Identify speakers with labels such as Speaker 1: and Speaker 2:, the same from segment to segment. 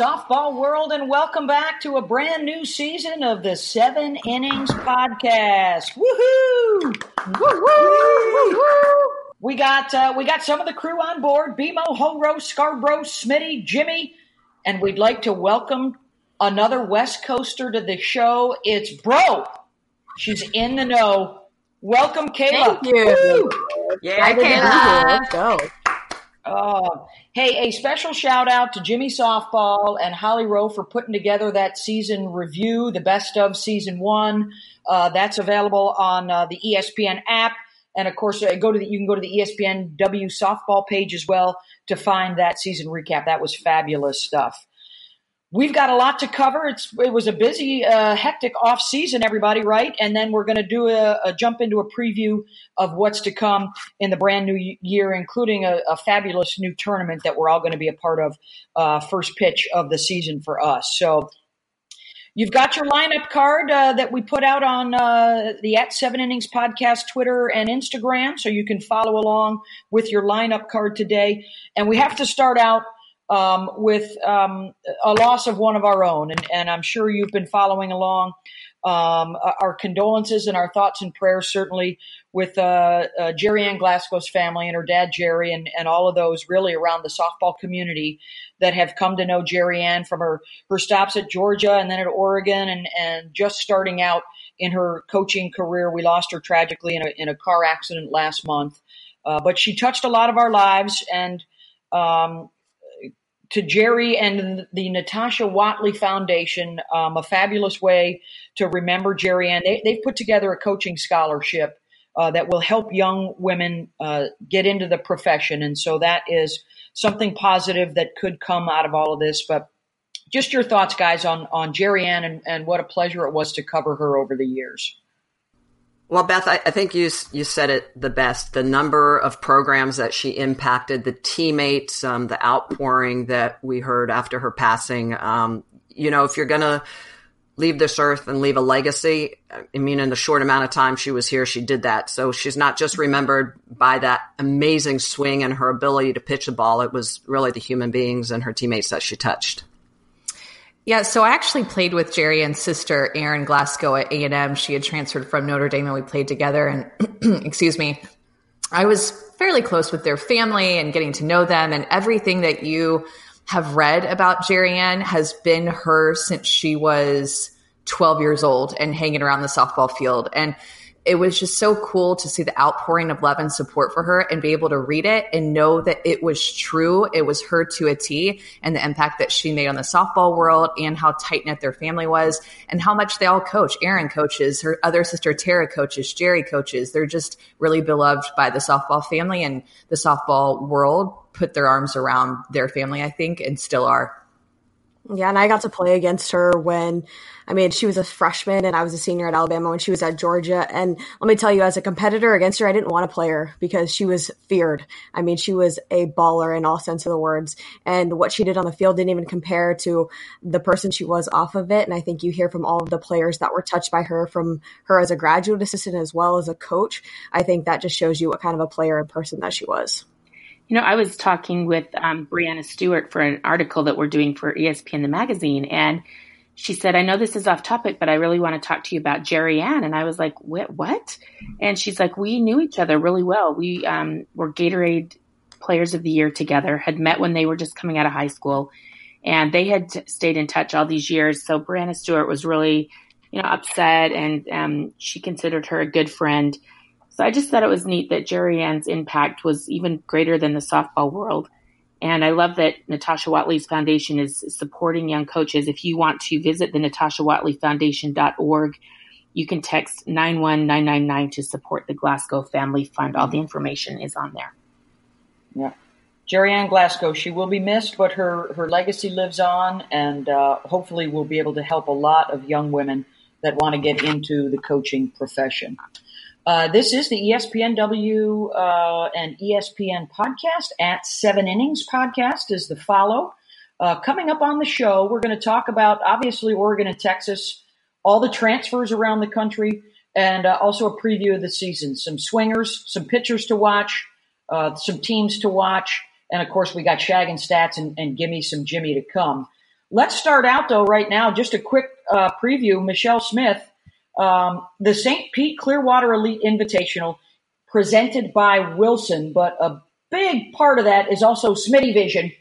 Speaker 1: softball world, and welcome back to a brand new season of the Seven Innings Podcast. Woohoo! Woo-hoo! We got uh, we got some of the crew on board: BMO, Horo, Scarborough, Smitty, Jimmy, and we'd like to welcome another West Coaster to the show. It's Bro. She's in the know. Welcome, Kayla.
Speaker 2: Thank you.
Speaker 1: Woo!
Speaker 3: Yeah,
Speaker 2: Kayla. Let's go.
Speaker 1: Uh, hey, a special shout out to Jimmy Softball and Holly Rowe for putting together that season review, the best of season one. Uh, that's available on uh, the ESPN app. And of course, uh, go to the, you can go to the ESPN W softball page as well to find that season recap. That was fabulous stuff. We've got a lot to cover. It's it was a busy, uh, hectic off season, everybody, right? And then we're going to do a, a, jump into a preview of what's to come in the brand new year, including a, a fabulous new tournament that we're all going to be a part of. Uh, first pitch of the season for us. So You've got your lineup card uh, that we put out on uh, the At Seven Innings podcast Twitter and Instagram, so you can follow along with your lineup card today. And we have to start out um, with um, a loss of one of our own, and, and I'm sure you've been following along. Um, our condolences and our thoughts and prayers certainly with uh, uh, Geri Ann Glasgow's family and her dad Jerry and, and all of those really around the softball community that have come to know Geri Ann from her, her stops at Georgia and then at Oregon and, and just starting out in her coaching career. We lost her tragically in a, in a car accident last month. Uh, but she touched a lot of our lives and um, to Jerry and the Natasha Watley Foundation, um, a fabulous way to remember Geri Ann. They, have put together a coaching scholarship uh, that will help young women uh, get into the profession. And so that is something positive that could come out of all of this. But just your thoughts, guys, on, on Geri Ann and, and what a pleasure it was to cover her over the years.
Speaker 3: Well, Beth, I, I, think you you said it the best. The number of programs that she impacted, the teammates, um, the outpouring that we heard after her passing. Um, you know, if you're gonna leave this earth and leave a legacy, I mean, in the short amount of time she was here, she did that. So she's not just remembered by that amazing swing and her ability to pitch a ball. It was really the human beings and her teammates that she touched.
Speaker 2: Yeah, so I actually played with Geri Ann sister Erin Glasgow at A and M. She had transferred from Notre Dame, and we played together. And excuse me, I was fairly close with their family and getting to know them. And everything that you have read about Geri Ann has been her since she was 12 years old and hanging around the softball field. And it was just so cool to see the outpouring of love and support for her and be able to read it and know that it was true. It was her to a T and the impact that she made on the softball world and how tight knit their family was and how much they all coach. Erin coaches, her other sister Tara coaches, Jerry coaches. They're just really beloved by the softball family and the softball world put their arms around their family, I think, and still are.
Speaker 4: Yeah, and I got to play against her when, I mean, she was a freshman and I was a senior at Alabama when she was at Georgia. And let me tell you, as a competitor against her, I didn't want to play her because she was feared. I mean, she was a baller in all sense of the words. And what she did on the field didn't even compare to the person she was off of it. And I think you hear from all of the players that were touched by her, from her as a graduate assistant as well as a coach. I think that just shows you what kind of a player and person that she was.
Speaker 5: You know, I was talking with um, Breanna Stewart for an article that we're doing for ESPN the magazine, and she said, "I know this is off topic, but I really want to talk to you about Geri Ann." And I was like, "What?" what? And she's like, "We knew each other really well. We um, were Gatorade Players of the Year together. Had met when they were just coming out of high school, and they had stayed in touch all these years. So Breanna Stewart was really, you know, upset, and um, she considered her a good friend." So I just thought it was neat that Geri Ann's impact was even greater than the softball world. And I love that Natasha Watley's foundation is supporting young coaches. If you want to visit the Natasha Watley Foundation.org, you can text 91999 to support the Glasgow Family Fund. All the information is on there.
Speaker 1: Yeah. Geri Ann Glasgow, she will be missed, but her, her legacy lives on, and uh, hopefully will be able to help a lot of young women that want to get into the coaching profession. Uh, this is the ESPNW uh, and ESPN podcast at Seven Innings podcast is the follow. Uh, coming up on the show, we're going to talk about obviously Oregon and Texas, all the transfers around the country, and uh, also a preview of the season. Some swingers, some pitchers to watch, uh, some teams to watch, and of course we got Shag and Stats and, and Gimme some Jimmy to come. Let's start out though right now. Just a quick uh, preview. Michelle Smith, um, the St. Pete Clearwater Elite Invitational, presented by Wilson, but a big part of that is also Smitty Vision.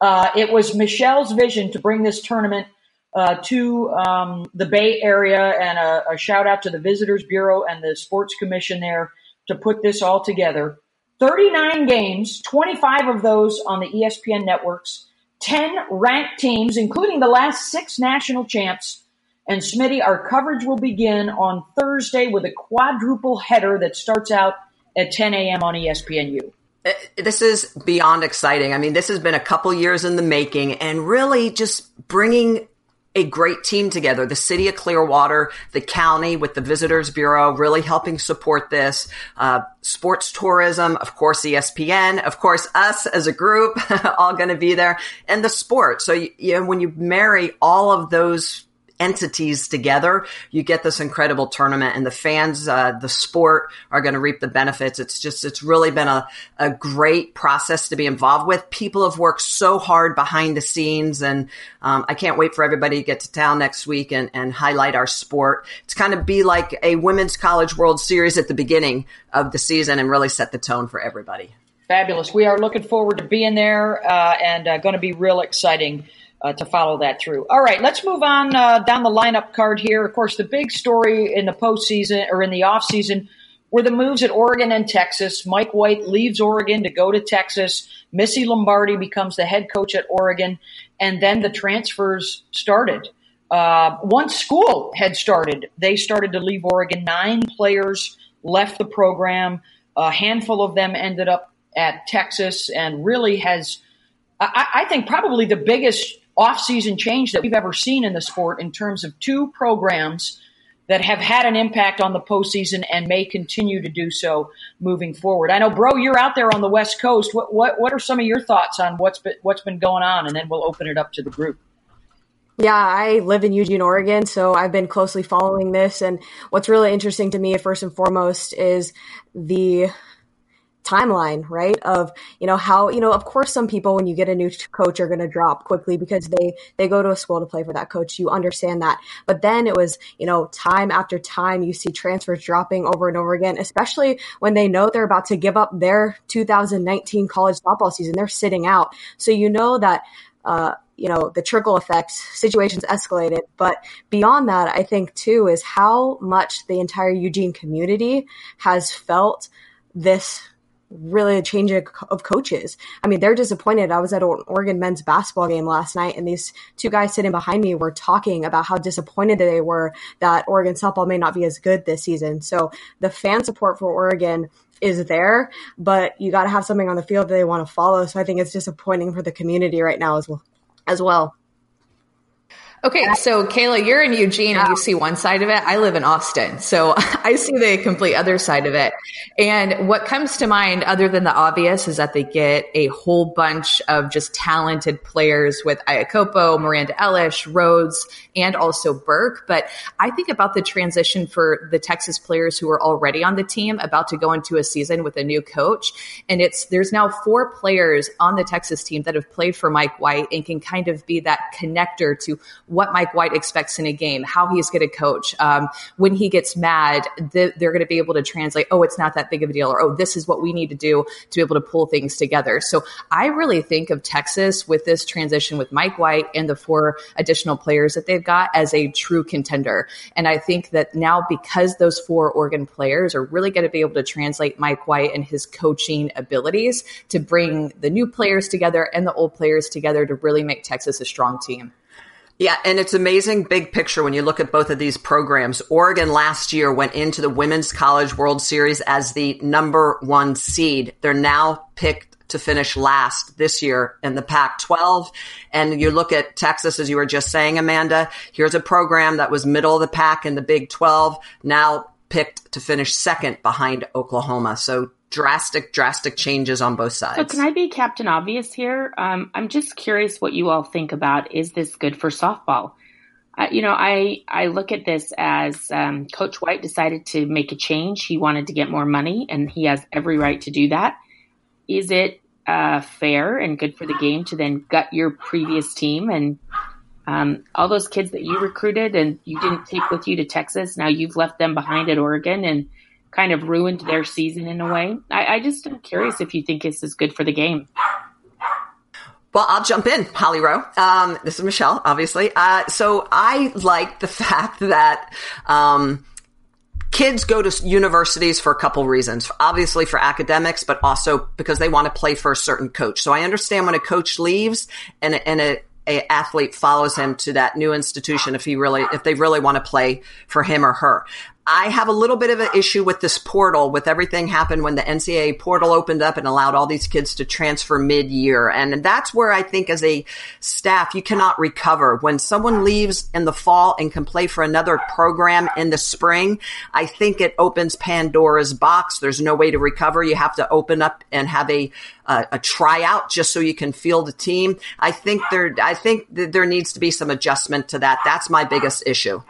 Speaker 1: Uh, it was Michelle's vision to bring this tournament uh, to um, the Bay Area, and a, a shout out to the Visitors Bureau and the Sports Commission there to put this all together. 39 games, 25 of those on the ESPN networks, 10 ranked teams, including the last six national champs. And Smitty, our coverage will begin on Thursday with a quadruple header that starts out at 10 a.m. on ESPNU.
Speaker 3: Uh, this is beyond exciting. I mean, this has been a couple years in the making and really just bringing a great team together. The city of Clearwater, the county with the Visitors Bureau really helping support this. Uh, sports tourism, of course, ESPN, of course, us as a group, all going to be there, and the sport. So, you, you know, when you marry all of those entities together, you get this incredible tournament and the fans, uh, the sport are going to reap the benefits. It's just, it's really been a, a great process to be involved with. People have worked so hard behind the scenes and, um, I can't wait for everybody to get to town next week and, and highlight our sport. It's kind of be like a women's college world series at the beginning of the season and really set the tone for everybody.
Speaker 1: Fabulous. We are looking forward to being there uh, and uh, going to be real exciting uh, to follow that through. All right, let's move on uh, down the lineup card here. Of course, the big story in the postseason or in the offseason were the moves at Oregon and Texas. Mike White leaves Oregon to go to Texas. Missy Lombardi becomes the head coach at Oregon, and then the transfers started. Uh, once school had started, they started to leave Oregon. Nine players left the program. A handful of them ended up at Texas, and really has, I, I think, probably the biggest offseason change that we've ever seen in the sport in terms of two programs that have had an impact on the postseason and may continue to do so moving forward. I know, bro, you're out there on the West Coast. What what what are some of your thoughts on what's been what's been going on? And then we'll open it up to the group.
Speaker 4: Yeah, I live in Eugene, Oregon, so I've been closely following this. And what's really interesting to me, first and foremost, is the timeline, right? Of, you know, how, you know, of course, some people, when you get a new coach, are going to drop quickly because they, they go to a school to play for that coach. You understand that. But then it was, you know, time after time, you see transfers dropping over and over again, especially when they know they're about to give up their 2019 college softball season. They're sitting out. So you know that, uh, you know, the trickle effect situations escalated. But beyond that, I think too is how much the entire Eugene community has felt this really a change of coaches. I mean, they're disappointed. I was at an Oregon men's basketball game last night, and these two guys sitting behind me were talking about how disappointed they were that Oregon softball may not be as good this season. So the fan support for Oregon is there, but you got to have something on the field that they want to follow. So I think it's disappointing for the community right now as well. As well.
Speaker 2: Okay, so Kayla, you're in Eugene and you see one side of it. I live in Austin, so I see the complete other side of it. And what comes to mind, other than the obvious, is that they get a whole bunch of just talented players with Iakopo, Miranda Elish, Rhodes, and also Burke. But I think about the transition for the Texas players who are already on the team, about to go into a season with a new coach. And it's there's now four players on the Texas team that have played for Mike White and can kind of be that connector to what Mike White expects in a game, how he's going to coach. Um, when he gets mad, the, they're going to be able to translate, oh, it's not that big of a deal, or oh, this is what we need to do to be able to pull things together. So I really think of Texas with this transition with Mike White and the four additional players that they've got as a true contender. And I think that now because those four Oregon players are really going to be able to translate Mike White and his coaching abilities to bring the new players together and the old players together to really make Texas a strong team.
Speaker 3: Yeah, and it's amazing big picture when you look at both of these programs. Oregon last year went into the Women's College World Series as the number one seed. They're now picked to finish last this year in the Pac 12. And you look at Texas, as you were just saying, Amanda, here's a program that was middle of the pack in the Big 12, now picked to finish second behind Oklahoma. So drastic, drastic changes on both sides.
Speaker 5: So, can I be Captain Obvious here? Um, I'm just curious what you all think about is this good for softball? Uh, you know, I I look at this as um, Coach White decided to make a change. He wanted to get more money, and he has every right to do that. Is it uh, fair and good for the game to then gut your previous team and Um, all those kids that you recruited and you didn't take with you to Texas, now you've left them behind at Oregon and kind of ruined their season in a way. I, I just am curious if you think this is good for the game.
Speaker 3: Well, I'll jump in, Holly Rowe. Um, this is Michelle, obviously. Uh, so I like the fact that, um, kids go to universities for a couple reasons. Obviously for academics, but also because they want to play for a certain coach. So I understand when a coach leaves and, and a, a athlete follows him to that new institution if he really if they really want to play for him or her. I have a little bit of an issue with this portal, with everything happened when the NCAA portal opened up and allowed all these kids to transfer mid year. And that's where I think as a staff, you cannot recover. When someone leaves in the fall and can play for another program in the spring, I think it opens Pandora's box. There's no way to recover. You have to open up and have a, a, a tryout just so you can field a team. I think there, I think there needs to be some adjustment to that. That's my biggest issue.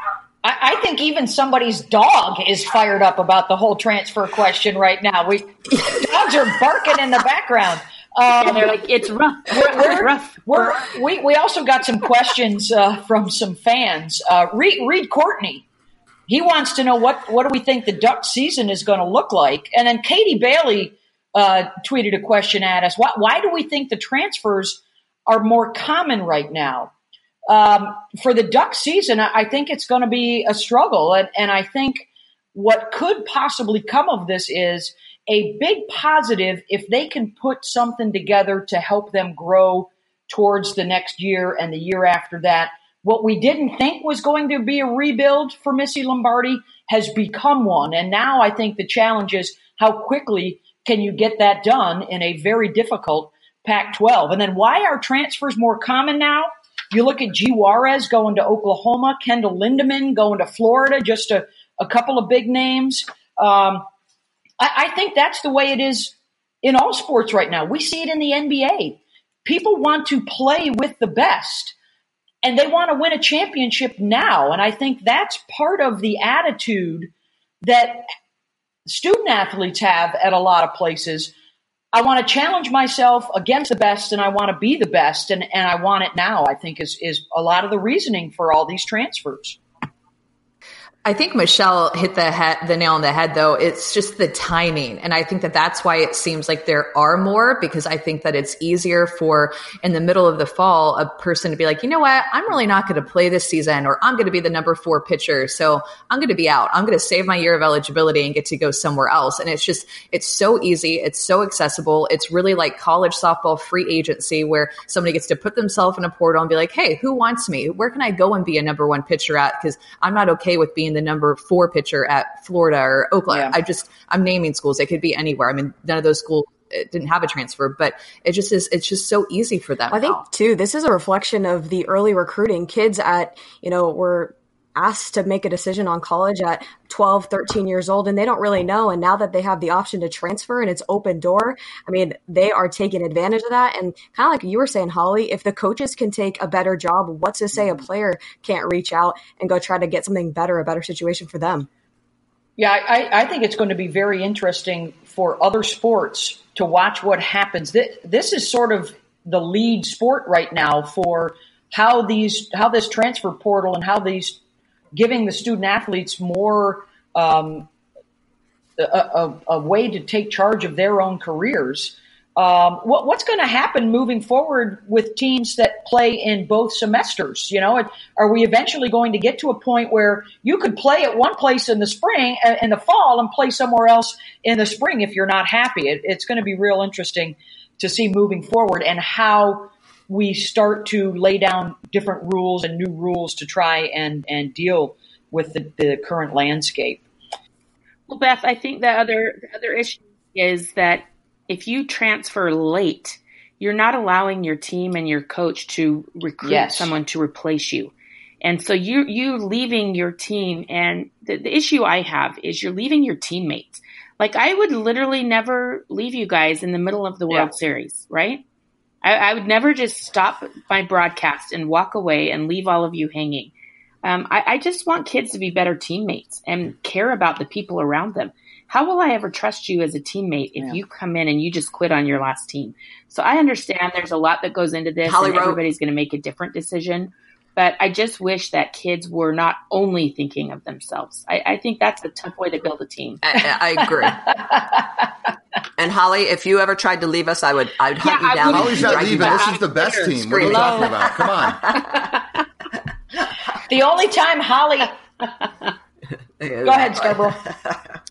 Speaker 1: I, I, think even somebody's dog is fired up about the whole transfer question right now. We dogs are barking in the background.
Speaker 5: Um, yeah, they're like, it's rough. We're, we're rough.
Speaker 1: We're, we we also got some questions uh, from some fans. Uh, Reed, Reed Courtney, he wants to know what what do we think the duck season is going to look like, and then Katie Bailey uh, tweeted a question at us. Why, why do we think the transfers are more common right now? Um, for the duck season, I think it's going to be a struggle. And, and I think what could possibly come of this is a big positive if they can put something together to help them grow towards the next year and the year after that. What we didn't think was going to be a rebuild for Missy Lombardi has become one. And now I think the challenge is how quickly can you get that done in a very difficult Pac 12? And then why are transfers more common now? You look at G. Juarez going to Oklahoma, Kendyl Lindaman going to Florida, just a, a couple of big names. Um, I, I think that's the way it is in all sports right now. We see it in the NBA. People want to play with the best and they want to win a championship now. And I think that's part of the attitude that student athletes have at a lot of places I want to challenge myself against the best and I want to be the best and, and I want it now, I think is, is a lot of the reasoning for all these transfers.
Speaker 2: I think Michelle hit the the nail on the head though. It's just the timing. And I think that that's why it seems like there are more because I think that it's easier for in the middle of the fall, a person to be like, you know what? I'm really not going to play this season or I'm going to be the number four pitcher. So I'm going to be out. I'm going to save my year of eligibility and get to go somewhere else. And it's just, it's so easy. It's so accessible. It's really like college softball free agency where somebody gets to put themselves in a portal and be like, Hey, who wants me? Where can I go and be a number one pitcher at? Cause I'm not okay with being the number four pitcher at Florida or Oklahoma. Yeah. I just I'm naming schools. It could be anywhere. I mean, none of those schools uh, didn't have a transfer, but it just is. It's just so easy for them.
Speaker 4: I think too. This is a reflection of the early recruiting. Kids at you know were asked to make a decision on college at 12 13 years old and they don't really know. And now that they have the option to transfer and it's open door i mean they are taking advantage of that. And kind of like you were saying holly if the coaches can take a better job what's to say a mm-hmm. player can't reach out and go try to get something better a better situation for them?
Speaker 1: Yeah i, I think it's going to be very interesting for other sports to watch what happens. This is sort of the lead sport right now for how these how this transfer portal and how these giving the student athletes more um, a, a, a, way to take charge of their own careers. Um, what, what's going to happen moving forward with teams that play in both semesters? You know, are we eventually going to get to a point where you could play at one place in the spring, uh, in the fall, and play somewhere else in the spring if you're not happy? It, it's going to be real interesting to see moving forward and how we start to lay down different rules and new rules to try and, and deal with the, the current landscape.
Speaker 5: Well, Beth, I think the other the other issue is that if you transfer late, you're not allowing your team and your coach to recruit yes. someone to replace you. And so you you leaving your team and the, the issue I have is you're leaving your teammates. Like I would literally never leave you guys in the middle of the World yeah. Series, right? I, I, would never just stop my broadcast and walk away and leave all of you hanging. Um, I, I just want kids to be better teammates and care about the people around them. How will I ever trust you as a teammate if yeah. you come in and you just quit on your last team? So I understand there's a lot that goes into this, Holly and everybody's going to make a different decision. But I just wish that kids were not only thinking of themselves. I, I think that's a tough way to build a team.
Speaker 3: I, I agree. and Holly, if you ever tried to leave us, I would I'd hunt
Speaker 5: Yeah,
Speaker 3: you
Speaker 5: I
Speaker 3: down.
Speaker 5: would-
Speaker 3: and
Speaker 6: Holly's not
Speaker 3: drag you
Speaker 6: leaving. This is the best
Speaker 3: Twitter
Speaker 6: team. What are you talking about? Come on.
Speaker 1: The only time Holly, go ahead, Scarborough.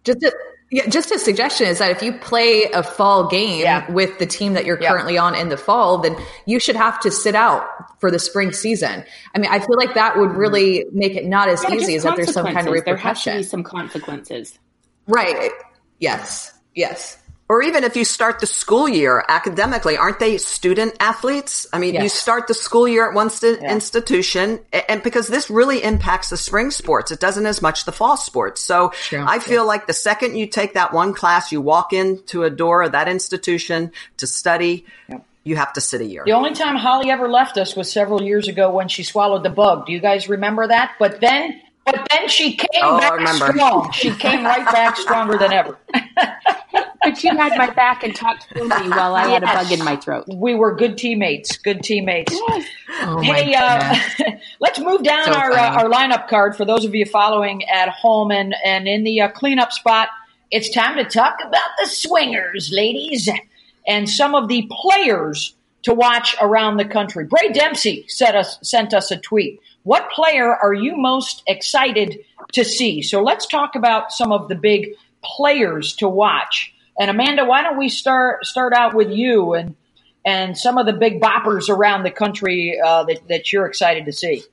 Speaker 2: Just a, yeah, just a suggestion is that if you play a fall game
Speaker 1: Yeah.
Speaker 2: with the team that you're
Speaker 1: Yeah.
Speaker 2: currently on in the fall, then you should have to sit out for the spring season. I mean, I feel like that would mm-hmm. really make it not as
Speaker 5: Yeah,
Speaker 2: easy as if there's some kind of
Speaker 5: consequences. There has to be some consequences.
Speaker 2: Right. Yes. Yes.
Speaker 3: Or even if you start the school year academically, aren't they student athletes? I mean, you start the school year at one st- institution, and because this really impacts the spring sports, it doesn't as much the fall sports. So
Speaker 2: True.
Speaker 3: I feel like the second you take that one class, you walk into a door of that institution to study, you have to sit a year.
Speaker 1: The only time Holly ever left us was several years ago when she swallowed the bug. Do you guys remember that? But then, but then she came
Speaker 3: Oh,
Speaker 1: back strong. She came right back stronger than ever.
Speaker 5: But you had my back and talked to me while I had a bug in my throat.
Speaker 1: We were good teammates. Good teammates.
Speaker 2: Oh
Speaker 1: Hey, uh, let's move down
Speaker 2: So
Speaker 1: our uh, our lineup card for those of you following at home and and in the uh, cleanup spot. It's time to talk about the swingers, ladies, and some of the players to watch around the country. Bray Dempsey sent us sent us a tweet. What player are you most excited to see? So let's talk about some of the big players to watch. And Amanda, why don't we start start out with you and and some of the big boppers around the country uh, that, that you're excited to see.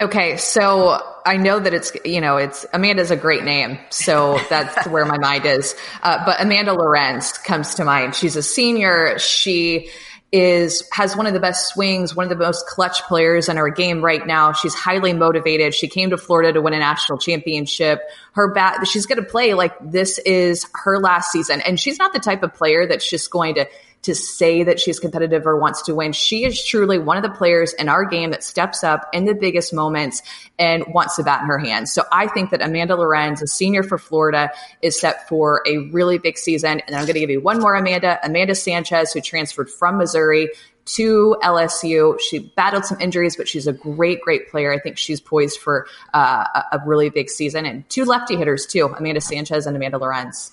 Speaker 2: Okay, so I know that it's you know it's Amanda's a great name, so that's where my mind is. Uh, but Amanda Lorenz comes to mind. She's a senior. She is has one of the best swings, one of the most clutch players in our game right now. She's highly motivated. She came to Florida to win a national championship. Her bat, she's going to play like this is her last season, and she's not the type of player that's just going to to say that she's competitive or wants to win. She is truly one of the players in our game that steps up in the biggest moments and wants to bat in her hands. So I think that Amanda Lorenz, a senior for Florida, is set for a really big season. And I'm going to give you one more Amanda, Amanda Sanchez, who transferred from Missouri to LSU. She battled some injuries, but she's a great, great player. I think she's poised for uh, a really big season. And two lefty hitters, too, Amanda Sanchez and Amanda Lorenz.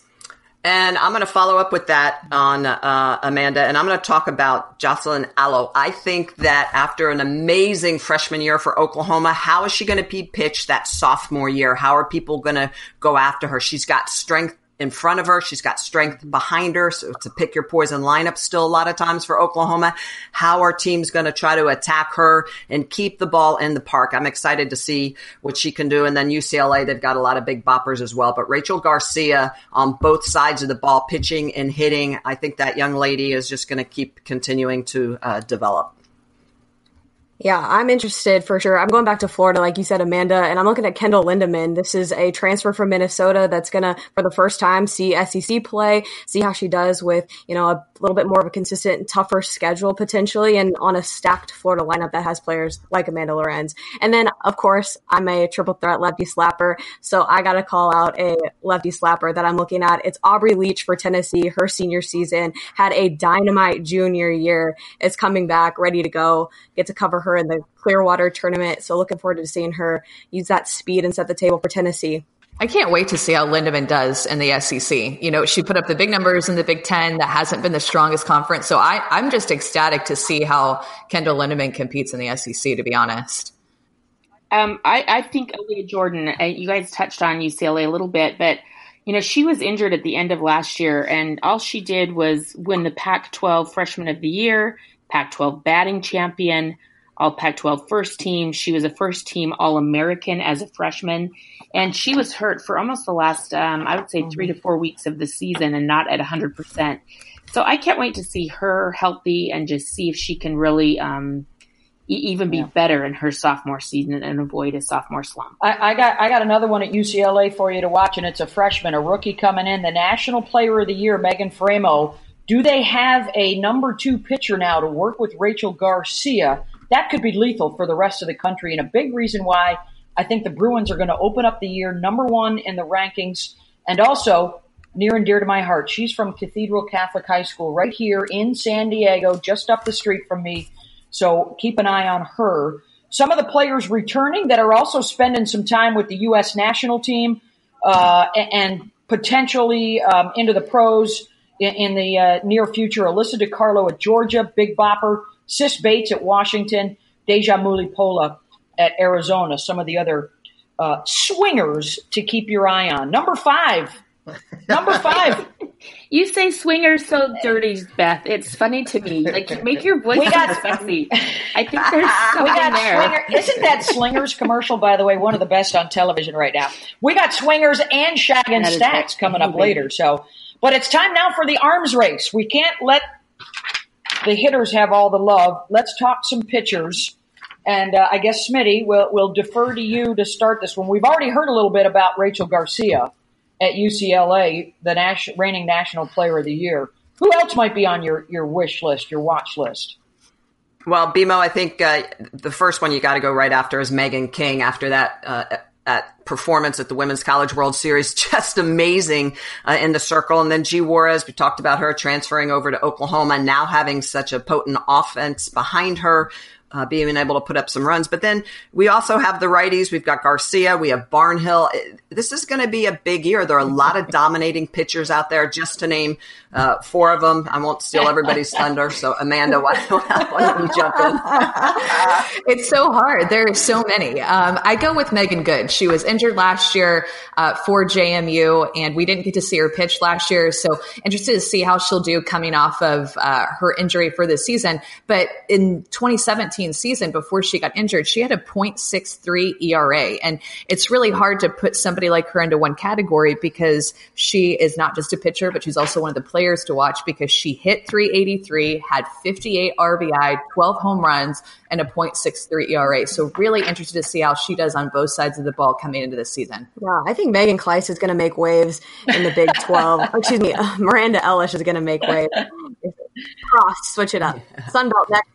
Speaker 3: And I'm going to follow up with that on uh, Amanda, and I'm going to talk about Jocelyn Alo. I think that after an amazing freshman year for Oklahoma, how is she going to be pitched that sophomore year? How are people going to go after her? She's got strength in front of her. She's got strength behind her. So a pick your poison lineup still a lot of times for Oklahoma. How our teams going to try to attack her and keep the ball in the park? I'm excited to see what she can do. And then UCLA, they've got a lot of big boppers as well. But Rachel Garcia on both sides of the ball, pitching and hitting, I think that young lady is just going to keep continuing to uh, develop.
Speaker 4: Yeah, I'm interested for sure. I'm going back to Florida, like you said, Amanda, and I'm looking at Kendyl Lindaman. This is a transfer from Minnesota that's going to, for the first time, see SEC play, see how she does with, you know, a little bit more of a consistent, tougher schedule potentially, and on a stacked Florida lineup that has players like Amanda Lorenz. And then, of course, I'm a triple threat lefty slapper, so I got to call out a lefty slapper that I'm looking at. It's Aubrey Leach for Tennessee. Her senior season had a dynamite junior year. Is coming back, ready to go. Get to cover her in the Clearwater tournament. So looking forward to seeing her use that speed and set the table for Tennessee.
Speaker 2: I can't wait to see how Lindaman does in the SEC. You know, she put up the big numbers in the Big Ten. That hasn't been the strongest conference. So I, I'm just ecstatic to see how Kendyl Lindaman competes in the SEC, to be honest.
Speaker 5: Um, I, I think Aaliyah Jordan, uh, you guys touched on UCLA a little bit, but you know, she was injured at the end of last year, and all she did was win the Pac 12 Freshman of the Year, Pac 12 batting champion, all Pac 12 first team. She was a first team All American as a freshman, and she was hurt for almost the last, um, I would say, three to four weeks of the season and not at 100%. So I can't wait to see her healthy and just see if she can really um, even be better in her sophomore season and avoid a sophomore slump.
Speaker 1: I, I got I got another one at UCLA for you to watch, and it's a freshman, a rookie coming in, the National Player of the Year, Megan Faraimo. Do they have a number two pitcher now to work with Rachel Garcia? That could be lethal for the rest of the country, and a big reason why I think the Bruins are going to open up the year number one in the rankings, and also near and dear to my heart. She's from Cathedral Catholic High School right here in San Diego, just up the street from me. So keep an eye on her. some of the players returning that are also spending some time with the U.S. national team uh, and potentially um, into the pros in, in the uh, near future. Alyssa DiCarlo at Georgia, Big Bopper, Sis Bates at Washington, Dejah Mulipola at Arizona. Some of the other uh, swingers to keep your eye on. Number five. Number five.
Speaker 5: You say swingers so dirty, Beth. It's funny to me. Like make your voice got, sexy. I think there's something we got there.
Speaker 1: Swinger, isn't that Slingers commercial, by the way, one of the best on television right now? We got swingers and shag and stacks coming up later. So, but it's time now for the arms race. We can't let the hitters have all the love. Let's talk some pitchers. And uh, I guess Smitty, we'll, we'll defer to you to start this one. We've already heard a little bit about Rachel Garcia at UCLA, the nas- reigning National Player of the Year. Who else might be on your, your wish list, your watch list?
Speaker 3: Well, BMO, I think uh, the first one you got to go right after is Meghan King. After that, uh, at performance at the Women's College World Series, just amazing uh, in the circle. And then G Juarez, we talked about her transferring over to Oklahoma, now having such a potent offense behind her uh, being able to put up some runs. But then we also have the righties. We've got Garcia. We have Barnhill. This is going to be a big year. There are a lot of dominating pitchers out there. Just to name uh, four of them, I won't steal everybody's thunder. So Amanda, why, why don't you jump
Speaker 2: in? it's so hard. There are so many. Um, I go with Megan Good. She was injured last year uh, for JMU, and we didn't get to see her pitch last year. So interested to see how she'll do coming off of uh, her injury for this season. But in 2017 2019 season before she got injured, she had a 0.63 ERA. And it's really hard to put somebody like her into one category because she is not just a pitcher, but she's also one of the players to watch because she hit 383, had 58 RBI, 12 home runs, and a 0.63 ERA. So really interested to see how she does on both sides of the ball coming into this season.
Speaker 4: Yeah, I think Megan Kleist is going to make waves in the Big 12. excuse me, Miranda Elish is going to make waves. Cross, switch it up. Sunbelt next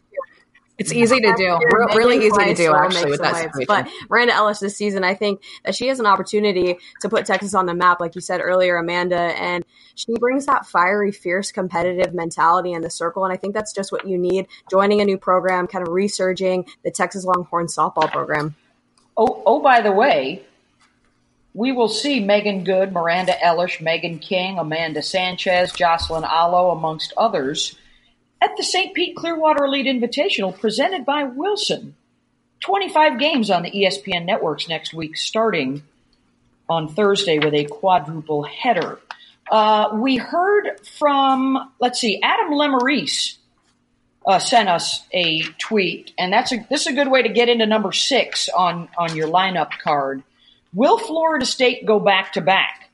Speaker 2: it's easy to do. really easy to do, actually, with that situation.
Speaker 4: But Miranda Elish this season, I think that she has an opportunity to put Texas on the map, like you said earlier, Amanda. And she brings that fiery, fierce, competitive mentality in the circle. And I think that's just what you need joining a new program, kind of resurging the Texas Longhorn softball program.
Speaker 1: Oh, oh, by the way, we will see Megan Good, Miranda Elish, Meghan King, Amanda Sanchez, Jocelyn Alo, amongst others at the St. Pete Clearwater Elite Invitational presented by Wilson. 25 games on the ESPN networks next week, starting on Thursday with a quadruple header. Uh, we heard from, let's see, Adam Lemarese uh, sent us a tweet, and that's a, this is a good way to get into number six on, on your lineup card. Will Florida State go back to back?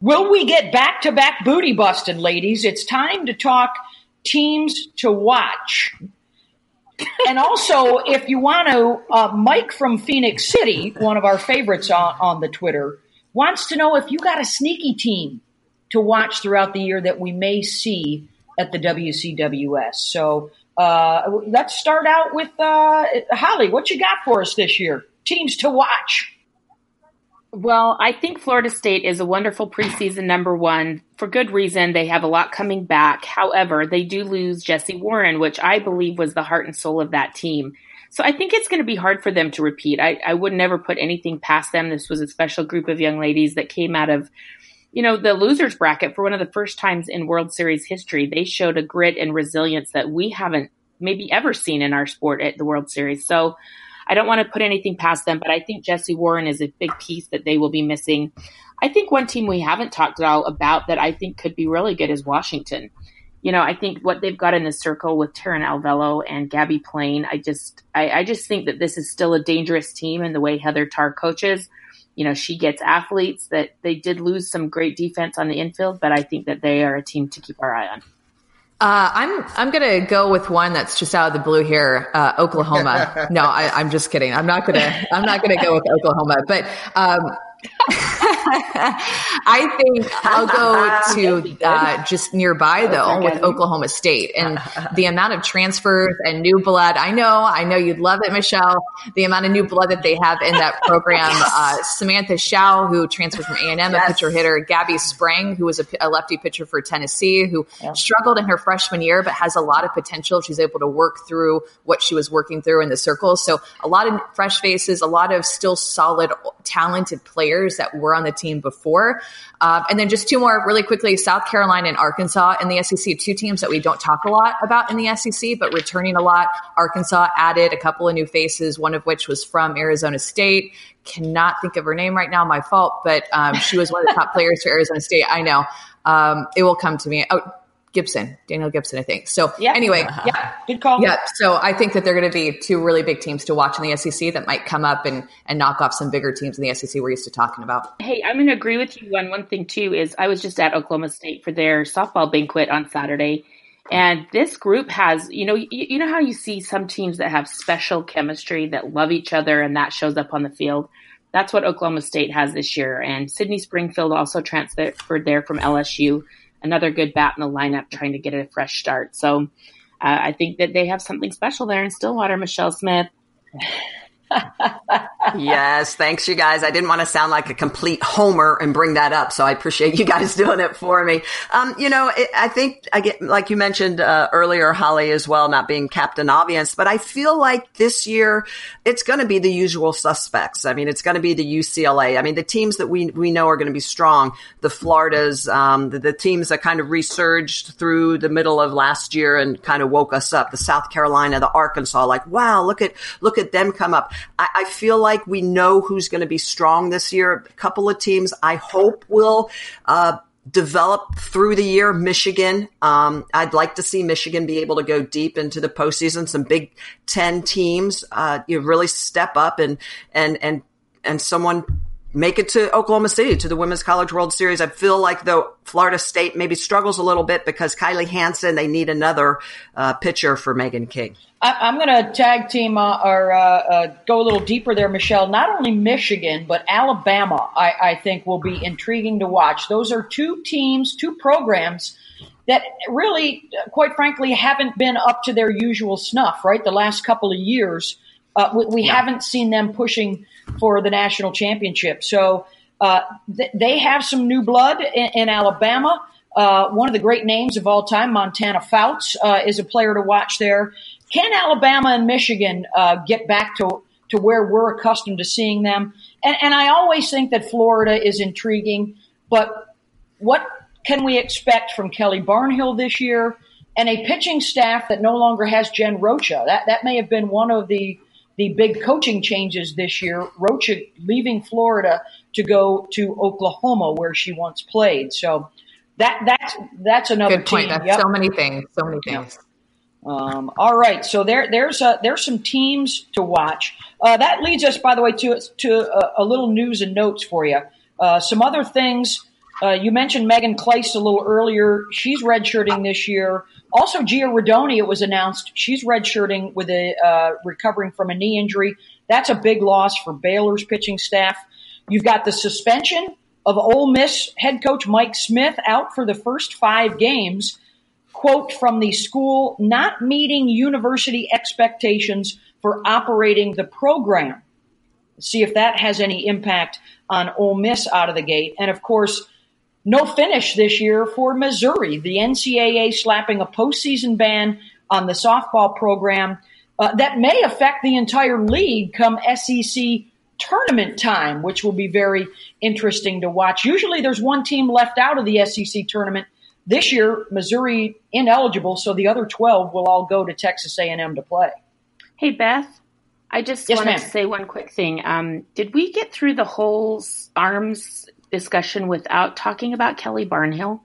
Speaker 1: Will we get back to back booty busting, ladies? It's time to talk – teams to watch. and also, if you want to, uh, Mike from Phoenix City, one of our favorites on, on the Twitter, wants to know if you got a sneaky team to watch throughout the year that we may see at the WCWS. So uh, let's start out with uh, Holly. What you got for us this year? Teams to watch.
Speaker 5: Well, I think Florida State is a wonderful preseason number one for good reason. They have a lot coming back. However, they do lose Jessie Warren, which I believe was the heart and soul of that team. So I think it's going to be hard for them to repeat. I, I would never put anything past them. This was a special group of young ladies that came out of, you know, the losers bracket for one of the first times in World Series history. They showed a grit and resilience that we haven't maybe ever seen in our sport at the World Series. So I don't want to put anything past them, but I think Jessie Warren is a big piece that they will be missing. I think one team we haven't talked at all about that I think could be really good is Washington. You know, I think what they've got in the circle with Taran Alvelo and Gabbie Plain, I just, I, I just think that this is still a dangerous team in the way Heather Tarr coaches. You know, she gets athletes that they did lose some great defense on the infield, but I think that they are a team to keep our eye on.
Speaker 2: Uh, I'm I'm gonna go with one that's just out of the blue here, uh, Oklahoma. no, I, am just kidding. I'm not gonna I'm not gonna go with Oklahoma. But um, I think I'll go to uh, just nearby though with Oklahoma State and the amount of transfers and new blood. I know, I know you'd love it, Michelle. The amount of new blood that they have in that program. yes. uh, Samantha Show, who transferred from A and M, a pitcher hitter. Gabby Sprang, who was a, a lefty pitcher for Tennessee, who struggled in her freshman year but has a lot of potential. She's able to work through what she was working through in the circles. So a lot of fresh faces, a lot of still solid, talented players that were on the team before. Um, and then just two more really quickly South Carolina and Arkansas in the SEC, two teams that we don't talk a lot about in the SEC, but returning a lot. Arkansas added a couple of new faces, one of which was from Arizona State. Cannot think of her name right now, my fault, but um, she was one of the top players for Arizona State. I know. Um, it will come to me. Oh, Gibson, Danielle Gibson, I think. So
Speaker 1: yeah.
Speaker 2: anyway, uh-huh.
Speaker 1: yeah, good call.
Speaker 2: Yeah, so I think that they're going to be two really big teams to watch in the SEC that might come up and and knock off some bigger teams in the SEC we're used to talking about.
Speaker 5: Hey, I'm going to agree with you on one thing too. Is I was just at Oklahoma State for their softball banquet on Saturday, and this group has, you know, you, you know how you see some teams that have special chemistry that love each other, and that shows up on the field. That's what Oklahoma State has this year, and Sydney Springfield also transferred there from LSU another good bat in the lineup trying to get a fresh start. So uh, I think that they have something special there in Stillwater, Michelle Smith.
Speaker 3: yes, thanks, you guys. I didn't want to sound like a complete homer and bring that up, so I appreciate you guys doing it for me. Um, you know, it, I think I get like you mentioned uh, earlier, Holly, as well, not being captain obvious, but I feel like this year it's going to be the usual suspects. I mean, it's going to be the UCLA. I mean, the teams that we we know are going to be strong, the Floridas, um, the, the teams that kind of resurged through the middle of last year and kind of woke us up. The South Carolina, the Arkansas, like wow, look at look at them come up. I, I feel like we know who's going to be strong this year. A couple of teams I hope will uh, develop through the year. Michigan, um, I'd like to see Michigan be able to go deep into the postseason. Some Big Ten teams, uh, you really step up and and and and someone make it to Oklahoma City to the Women's College World Series. I feel like though Florida State maybe struggles a little bit because Kylee Hanson, they need another uh, pitcher for Meghan King.
Speaker 1: I, am going to tag team uh, or uh, uh, go a little deeper there, Michelle. Not only Michigan, but Alabama, I, I think will be intriguing to watch. Those are two teams, two programs that really, quite frankly, haven't been up to their usual snuff, right? The last couple of years, uh, we, we yeah. haven't seen them pushing – for the national championship. So uh, th- they have some new blood in, in Alabama. Uh, one of the great names of all time, Montana Fouts, uh, is a player to watch there. Can Alabama and Michigan uh, get back to to where we're accustomed to seeing them? And, and I always think that Florida is intriguing, but what can we expect from Kelly Barnhill this year? And a pitching staff that no longer has Jen Rocha. That that may have been one of the the big coaching changes this year. Rocha leaving Florida to go to Oklahoma, where she once played. So that that's that's another
Speaker 2: good point.
Speaker 1: Team.
Speaker 2: That's yep. so many things. So many things.
Speaker 1: Um, all right, so there there's a, there's some teams to watch. Uh, that leads us, by the way, to to a, a little news and notes for you. Uh, some other things. Uh, you mentioned Megan Kleist a little earlier. She's redshirting this year. Also, Gia Rodoni, it was announced she's redshirting with a uh, recovering from a knee injury. That's a big loss for Baylor's pitching staff. You've got the suspension of Ole Miss head coach Mike Smith out for the first five games. Quote from the school, not meeting university expectations for operating the program. See if that has any impact on Ole Miss out of the gate. And of course, no finish this year for Missouri. The NCAA slapping a postseason ban on the softball program uh, that may affect the entire league come SEC tournament time, which will be very interesting to watch. Usually there's one team left out of the SEC tournament. This year, Missouri ineligible, so the other 12 will all go to Texas A&M to play.
Speaker 5: Hey, Beth. I just yes, wanted ma'am. to say one quick thing. Um, did we get through the whole arms discussion without talking about Kelly Barnhill?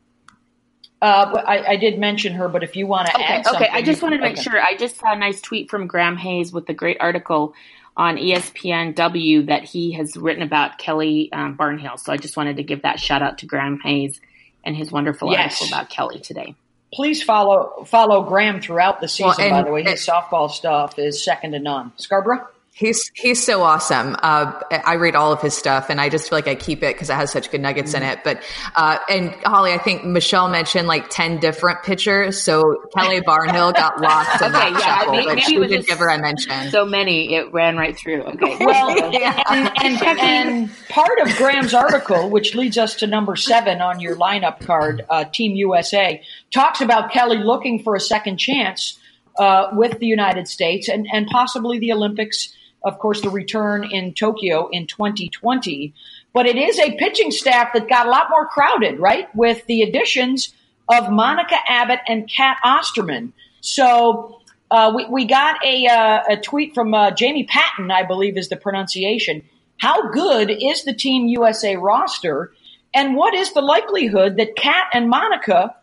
Speaker 1: Uh, I, I, did mention her, but if you want to
Speaker 5: okay,
Speaker 1: add
Speaker 5: okay, I just wanted to make okay. sure. I just saw a nice tweet from Graham Hayes with a great article on ESPNW that he has written about Kelly um, Barnhill. So I just wanted to give that shout out to Graham Hayes and his wonderful yes. article about Kelly today.
Speaker 1: Please follow follow Graham throughout the season. Well, and, by the way, his and, softball stuff is second to none. Scarborough.
Speaker 2: He's he's so awesome. Uh, I read all of his stuff, and I just feel like I keep it because it has such good nuggets in it. But uh, and Holly, I think Michelle mentioned like ten different pitchers. So Kelly Barnhill got lost in
Speaker 5: Okay,
Speaker 2: that
Speaker 5: yeah,
Speaker 2: shuffle,
Speaker 5: maybe-
Speaker 2: but
Speaker 5: maybe
Speaker 2: she did
Speaker 5: just
Speaker 2: give her a mention.
Speaker 5: So many, it ran right through. Okay.
Speaker 1: Well, and, and, and part of Graham's article, which leads us to number seven on your lineup card, uh, Team USA, talks about Kelly looking for a second chance uh, with the United States and, and possibly the Olympics, of course, the return in Tokyo in 2020. But it is a pitching staff that got a lot more crowded, right? With the additions of Monica Abbott and Cat Osterman. So uh, we, we got a, uh, a tweet from uh, Jamie Patton, I believe is the pronunciation. How good is the Team USA roster? And what is the likelihood that Cat and Monica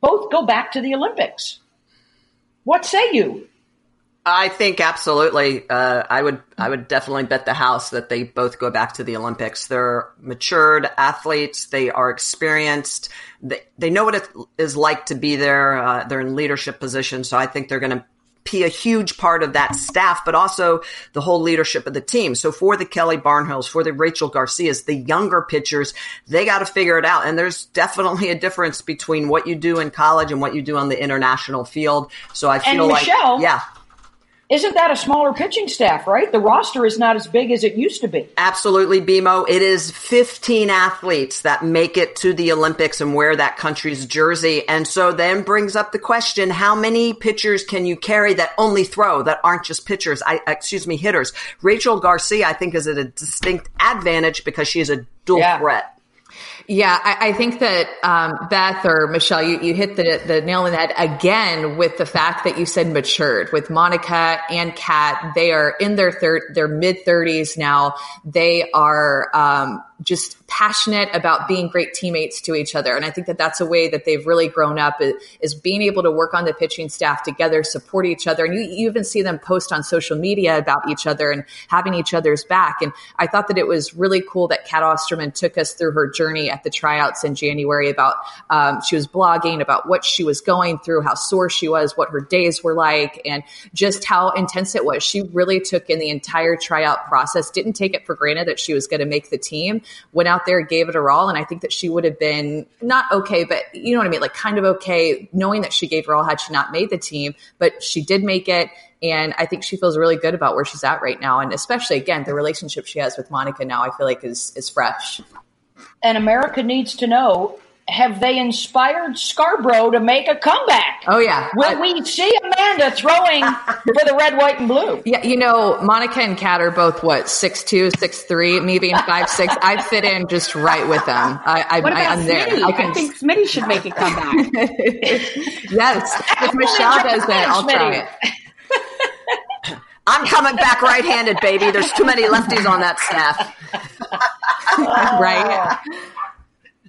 Speaker 1: both go back to the Olympics? What say you?
Speaker 3: I think absolutely. Uh, I would. I would definitely bet the house that they both go back to the Olympics. They're matured athletes. They are experienced. They they know what it is like to be there. Uh, they're in leadership positions, so I think they're going to be a huge part of that staff, but also the whole leadership of the team. So for the Kelly Barnhills, for the Rachel Garcias, the younger pitchers, they got to figure it out. And there's definitely a difference between what you do in college and what you do on the international field. So I feel like,
Speaker 1: Michelle,
Speaker 3: yeah.
Speaker 1: Isn't that a smaller pitching staff, right? The roster is not as big as it used to be.
Speaker 3: Absolutely, BMO. It is 15 athletes that make it to the Olympics and wear that country's jersey. And so then brings up the question, how many pitchers can you carry that only throw, that aren't just pitchers, I, excuse me, hitters? Rachel Garcia, I think, is at a distinct advantage because she is a dual
Speaker 1: Yeah.
Speaker 3: threat.
Speaker 2: Yeah, I, I think that um, Beth or Michelle, you, you hit the, the nail on the head again with the fact that you said matured. With Monica and Cat, they are in their third, their mid thirties now. They are um, just passionate about being great teammates to each other, and I think that that's a way that they've really grown up is, being able to work on the pitching staff together, support each other, and you, you even see them post on social media about each other and having each other's back. And I thought that it was really cool that Cat Osterman took us through her journey at the tryouts in January about um, she was blogging about what she was going through, how sore she was, what her days were like, and just how intense it was. She really took in the entire tryout process, didn't take it for granted that she was going to make the team, went out there, gave it her all, and I think that she would have been not okay, but you know what I mean, like kind of okay, knowing that she gave her all had she not made the team, but she did make it. And I think she feels really good about where she's at right now. And especially, again, the relationship she has with Monica now, I feel like is, is fresh.
Speaker 1: And America needs to know have they inspired Scarborough to make a comeback?
Speaker 2: Oh, yeah.
Speaker 1: Will
Speaker 2: I-
Speaker 1: we see Amanda throwing for the red, white, and blue?
Speaker 2: Yeah, you know, Monica and Cat are both what six two, six three, me being five six. I fit in just right with them. I, I,
Speaker 5: What
Speaker 2: I,
Speaker 5: about
Speaker 2: I'm there.
Speaker 5: Smitty?
Speaker 2: I
Speaker 5: I, think Smitty should make a comeback.
Speaker 2: yes, if Michelle does it, I'll try it.
Speaker 3: I'm coming back right-handed, baby. There's too many lefties on that staff.
Speaker 2: Right?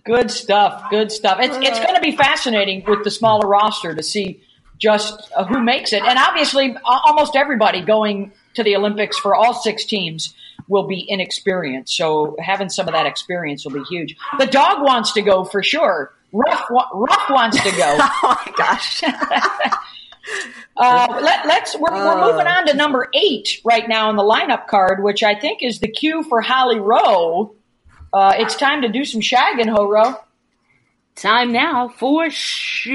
Speaker 1: Good stuff. Good stuff. It's it's going to be fascinating with the smaller roster to see just uh, who makes it, and obviously almost everybody going to the Olympics for all six teams will be inexperienced. So having some of that experience will be huge. The dog wants to go for sure. Ruff, Ruff wants to go.
Speaker 3: Oh my gosh.
Speaker 1: Uh, let, let's we're, we're moving on to number eight right now in the lineup card, which I think is the cue for Holly Rowe. Uh, it's time to do some shagging, Ho Rowe.
Speaker 5: Time now for shagging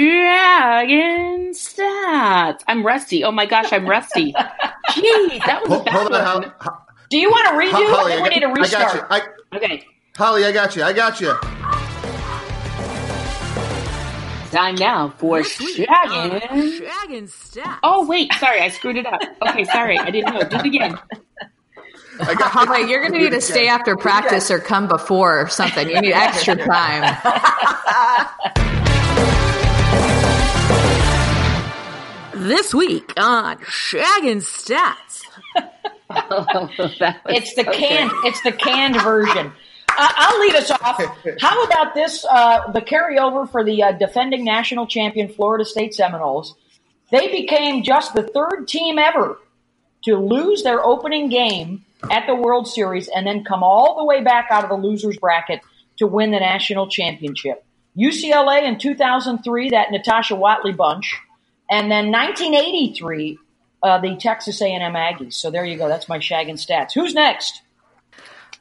Speaker 5: stats. I'm rusty. Oh my gosh, I'm rusty. Jeez, that was a bad
Speaker 7: hold on,
Speaker 5: one.
Speaker 7: Holly. Ho-
Speaker 1: Do you want to redo?
Speaker 7: Ho- Holly,
Speaker 1: I think we need to
Speaker 7: got, I got you.
Speaker 1: restart.
Speaker 7: I,
Speaker 5: Okay,
Speaker 7: Holly, I got you. I got you.
Speaker 5: time now for shagging.
Speaker 8: Shagging stats.
Speaker 5: Oh wait, sorry, I screwed it up. Okay, sorry, I didn't know. Do it again.
Speaker 7: I got
Speaker 2: Holly, you're going to need to stay after practice or come before or something. You need extra time.
Speaker 8: This week on Shagging Stats.
Speaker 5: That
Speaker 1: It's the
Speaker 5: okay.
Speaker 1: canned. It's the canned version. Uh, I'll lead us off. How about this? Uh, the carryover for the uh, defending national champion Florida State Seminoles. They became just the third team ever to lose their opening game at the World Series and then come all the way back out of the losers bracket to win the national championship. UCLA in 2003, that Natasha Watley bunch, and then 1983, uh, the Texas A&M Aggies. So there you go. That's my shaggin' stats. Who's next?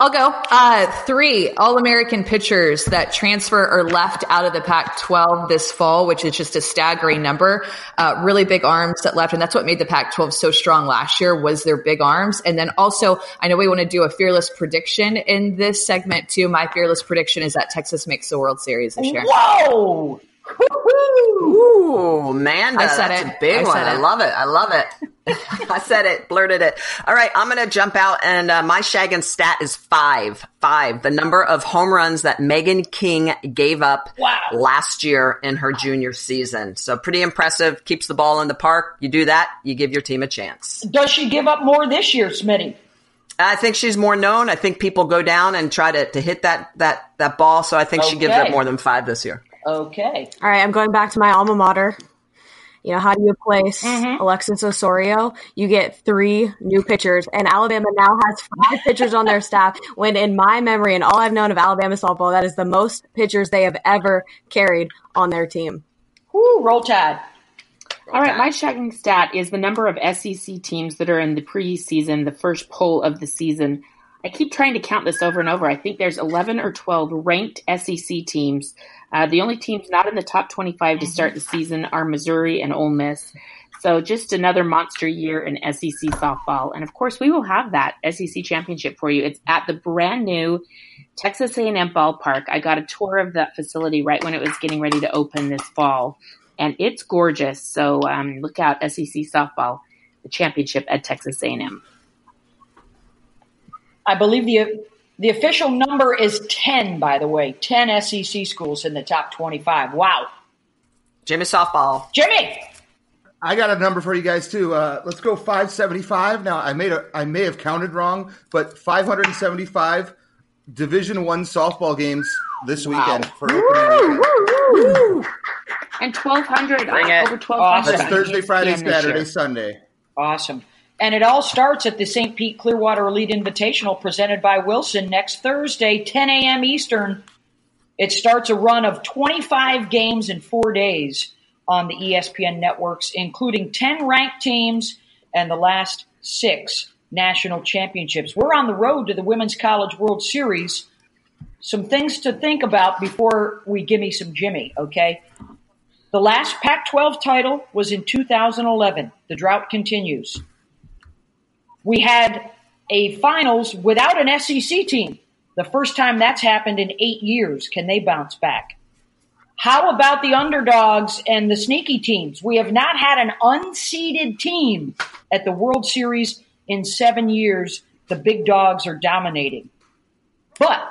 Speaker 2: I'll go. Uh, three All American pitchers that transfer or left out of the Pac 12 this fall, which is just a staggering number. Uh, really big arms that left. And that's what made the Pac 12 so strong last year was their big arms. And then also, I know we want to do a fearless prediction in this segment too. My fearless prediction is that Texas makes the World Series this year.
Speaker 1: Whoa!
Speaker 3: Ooh, Amanda,
Speaker 2: I said
Speaker 3: that's
Speaker 2: it.
Speaker 3: a big
Speaker 2: I
Speaker 3: one.
Speaker 2: said
Speaker 3: I love it. I love it. I said it, blurted it. All right, I'm going to jump out, and uh, my shaggin' stat is five. Five, the number of home runs that Meghan King gave up
Speaker 1: Wow.
Speaker 3: last year in her junior season. So pretty impressive. Keeps the ball in the park. You do that, you give your team a chance.
Speaker 1: Does she give up more this year, Smitty?
Speaker 3: I think she's more known. I think people go down and try to, to hit that that that ball. So I think she gives up more than five this year.
Speaker 1: Okay.
Speaker 4: All right, I'm going back to my alma mater. You know, how do you place
Speaker 1: Mm-hmm.
Speaker 4: Alexis Osorio? You get three new pitchers, and Alabama now has five pitchers on their staff. When in my memory and all I've known of Alabama softball, that is the most pitchers they have ever carried on their team.
Speaker 1: Whoo, roll tide.
Speaker 5: All right, my shagging stat is the number of SEC teams that are in the preseason, the first poll of the season. I keep trying to count this over and over. I think there's 11 or 12 ranked SEC teams. Uh, the only teams not in the top 25 to start the season are Missouri and Ole Miss. So just another monster year in SEC softball, and of course we will have that SEC championship for you. It's at the brand new Texas A&M ballpark. I got a tour of that facility right when it was getting ready to open this fall, and it's gorgeous. So um, look out, SEC softball, the championship at Texas A&M.
Speaker 1: I believe the the official number is 10, by the way. 10 SEC schools in the top 25. Wow.
Speaker 3: Jimmy softball.
Speaker 1: Jimmy!
Speaker 7: I got a number for you guys too. Uh, let's go 575. Now I made a I may have counted wrong, but 575 Division One softball games this weekend for opening weekend.
Speaker 5: And 1,200,
Speaker 3: Bring it.
Speaker 5: over 1,200.
Speaker 7: That's Thursday, Friday,
Speaker 5: ESPN
Speaker 7: Saturday. Sunday.
Speaker 1: Awesome. And it all starts at the St. Pete Clearwater Elite Invitational presented by Wilson next Thursday, 10 a.m. Eastern. It starts a run of 25 games in four days on the ESPN networks, including 10 ranked teams and the last six national championships. We're on the road to the Women's College World Series. Some things to think about before we give me some Jimmy, okay? The last Pac 12 title was in 2011. The drought continues. We had a finals without an SEC team. The first time that's happened in eight years. Can they bounce back? How about the underdogs and the sneaky teams? We have not had an unseeded team at the World Series in seven years. The big dogs are dominating. But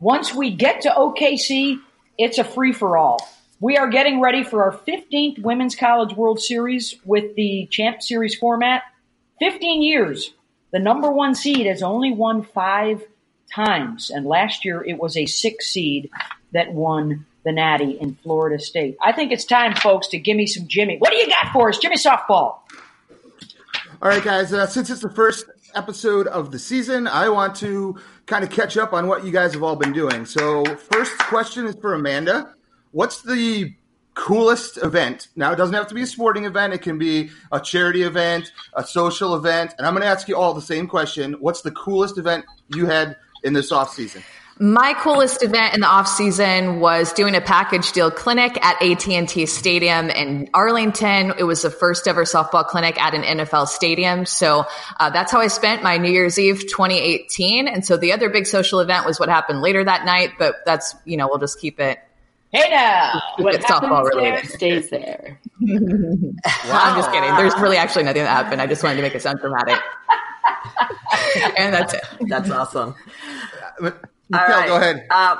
Speaker 1: once we get to OKC, it's a free for all. We are getting ready for our 15th Women's College World Series with the Champ Series format. 15 years. The number one seed has only won five times. And last year it was a six seed that won the Natty in Florida State. I think it's time, folks, to give me some Jimmy. What do you got for us? Jimmy Softball.
Speaker 7: All right, guys. Uh, since it's the first episode of the season, I want to kind of catch up on what you guys have all been doing. So, first question is for Amanda. What's the coolest event? Now, it doesn't have to be a sporting event. It can be a charity event, a social event. And I'm going to ask you all the same question. What's the coolest event you had in this off season?
Speaker 2: My coolest event in the off season was doing a package deal clinic at AT&T Stadium in Arlington. It was the first ever softball clinic at an NFL stadium. So uh, that's how I spent my New Year's Eve 2018. And so the other big social event was what happened later that night. But that's you know we'll just keep it.
Speaker 1: Hey now.
Speaker 5: What
Speaker 2: It's softball
Speaker 5: happens
Speaker 2: related.
Speaker 5: stays there.
Speaker 2: I'm just kidding. There's really actually nothing that happened. I just wanted to make it sound dramatic. and that's it.
Speaker 3: That's awesome.
Speaker 7: Mikel,
Speaker 3: right.
Speaker 7: go ahead.
Speaker 3: Uh,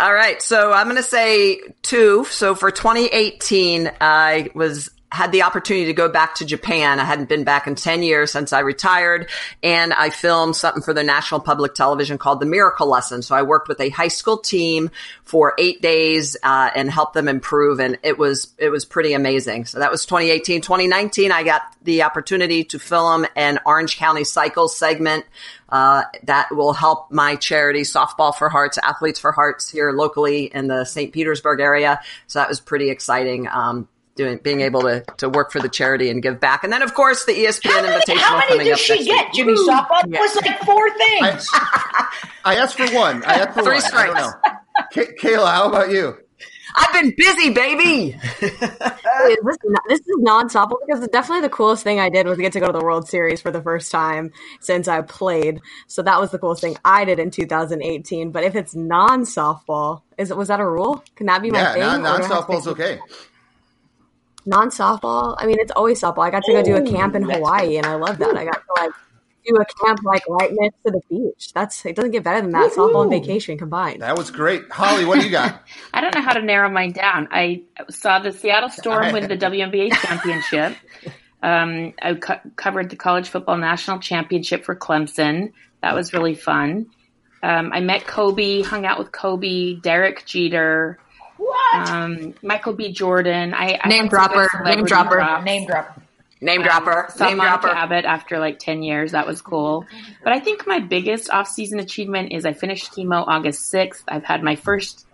Speaker 3: all right, so I'm going to say two. So for 2018, I was had the opportunity to go back to Japan. I hadn't been back in 10 years since I retired and I filmed something for the national public television called The Miracle Lesson. So I worked with a high school team for eight days, uh, and helped them improve. And it was, it was pretty amazing. So that was 2018. 2019, I got the opportunity to film an Orange County Cycle segment uh, that will help my charity, Softball for Hearts, Athletes for Hearts, here locally in the St. Petersburg area. So that was pretty exciting. Um, doing being able to to work for the charity and give back. And then of course the ESPN
Speaker 1: How many,
Speaker 3: Invitational
Speaker 1: how many
Speaker 3: coming
Speaker 1: did
Speaker 3: up
Speaker 1: she get,
Speaker 3: week.
Speaker 1: Jimmy Softball? It was like four things.
Speaker 7: I asked for one. I asked for
Speaker 3: Three
Speaker 7: one. I don't
Speaker 3: strikes.
Speaker 7: know. Kay- Kayla, how about you?
Speaker 3: I've been busy, baby.
Speaker 4: Wait, this, is not, this is non-softball because definitely the coolest thing I did was get to go to the World Series for the first time since I played. So that was the coolest thing I did in 2018. But if it's non-softball, is it was that a rule? Can that be my
Speaker 7: Yeah,
Speaker 4: thing?
Speaker 7: non
Speaker 4: Or do I have to
Speaker 7: softball's
Speaker 4: make-
Speaker 7: okay.
Speaker 4: Non-softball. I mean, it's always softball. I got to go do a camp in Hawaii, and I love that. I got to like do a camp like right next to the beach. That's it. Doesn't get better than that. Softball and vacation combined.
Speaker 7: That was great. Holly, what do you got?
Speaker 5: I don't know how to narrow mine down. I saw the Seattle Storm win the WNBA championship. Um, I co- covered the college football national championship for Clemson. That was really fun. Um, I met Kobe, hung out with Kobe, Derek Jeter,
Speaker 1: What?
Speaker 5: Um, Michael B. Jordan. I, I
Speaker 2: Name
Speaker 5: had some
Speaker 2: dropper,
Speaker 5: celebrity
Speaker 2: name dropper.
Speaker 5: drops.
Speaker 1: Name drop.
Speaker 3: Name dropper.
Speaker 5: Saw
Speaker 3: Name
Speaker 5: Monica
Speaker 3: dropper.
Speaker 5: Abbott after like 10 years. That was cool. But I think my biggest off-season achievement is I finished chemo August 6th. I've had my first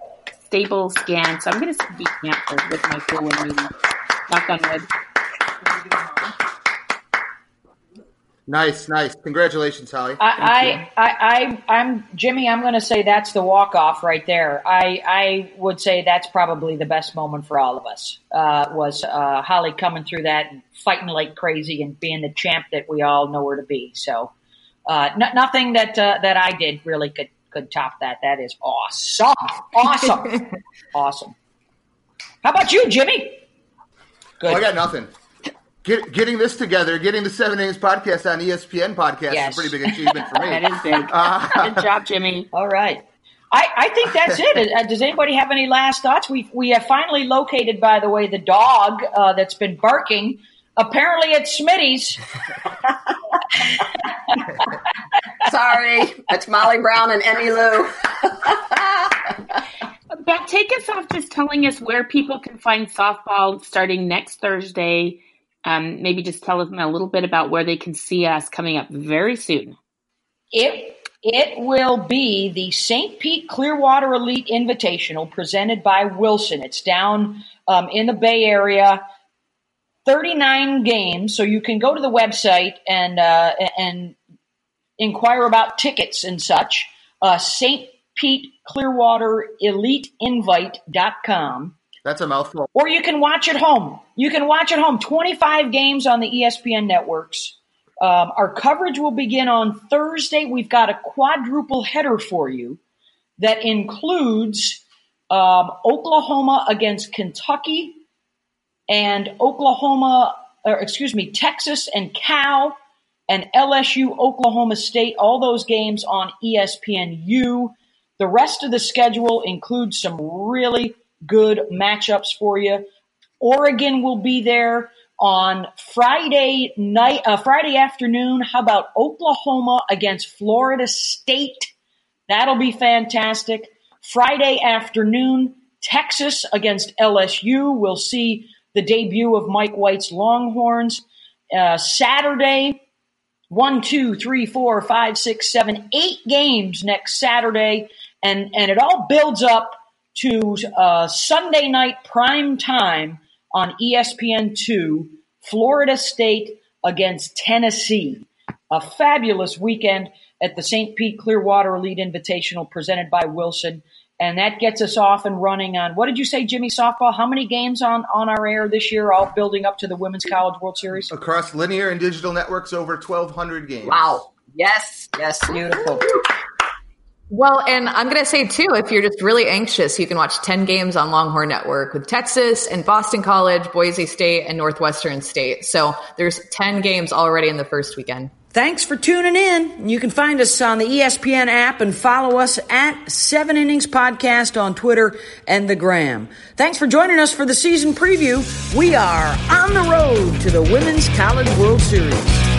Speaker 5: stable scan, so I'm going to be cancer with my full immunity. Knock on wood.
Speaker 7: Nice, nice. Congratulations, Holly.
Speaker 1: I, I, I, I, I'm Jimmy. I'm going to say that's the walk off right there. I, I would say that's probably the best moment for all of us. Uh, was uh, Holly coming through that and fighting like crazy and being the champ that we all know her to be. So, uh, n- nothing that uh, that I did really could could top that. That is awesome, awesome, awesome. How about you, Jimmy? Good.
Speaker 7: Oh, I got nothing. Get, getting this together, getting the Seven Innings podcast on ESPN podcast
Speaker 1: Yes.
Speaker 7: is a pretty big achievement for me.
Speaker 5: That is big.
Speaker 7: Uh,
Speaker 5: Good job, Jimmy.
Speaker 1: All right. I, I think that's it. Uh, Does anybody have any last thoughts? We we have finally located, by the way, the dog uh, that's been barking. Apparently, it's Smitty's.
Speaker 3: Sorry, it's Molly Brown and Emmy Lou.
Speaker 5: But take us off just telling us where people can find softball starting next Thursday. Um, maybe just tell them a little bit about where they can see us coming up very soon.
Speaker 1: It it will be the St. Pete Clearwater Elite Invitational presented by Wilson. It's down um, in the Bay Area. 39 games, so you can go to the website and uh, and inquire about tickets and such. Uh, St. Pete Clearwater Elite Invite.com.
Speaker 7: that's a mouthful.
Speaker 1: Or you can watch at home. You can watch at home. 25 games on the ESPN networks. Um, our coverage will begin on Thursday. We've got a quadruple header for you that includes um, Oklahoma against Kentucky and Oklahoma, or excuse me, Texas and Cal and LSU, Oklahoma State, all those games on ESPNU. The rest of the schedule includes some really good matchups for you. Oregon will be there on Friday night, uh, Friday afternoon. How about Oklahoma against Florida State? That'll be fantastic. Friday afternoon, Texas against LSU. We'll see the debut of Mike White's Longhorns. Uh, Saturday, one, two, three, four, five, six, seven, eight games next Saturday, and and it all builds up to uh, Sunday night prime time on E ESPN two. Florida State against Tennessee. A fabulous weekend at the St. Pete Clearwater Elite Invitational presented by Wilson. And that gets us off and running on what did you say, Jimmy Softball? How many games on, on our air this year, all building up to the Women's College World Series?
Speaker 7: Across linear and digital networks, over 1,200 games.
Speaker 3: Wow. Yes. Yes.
Speaker 1: Beautiful.
Speaker 2: Well, and I'm going to say too, if you're just really anxious, you can watch 10 games on Longhorn Network with Texas and Boston College, Boise State, and Northwestern State. So there's 10 games already in the first weekend.
Speaker 9: Thanks for tuning in. You can find us on the ESPN app and follow us at Seven Innings Podcast on Twitter and the Gram. Thanks for joining us for the season preview. We are on the road to the Women's College World Series.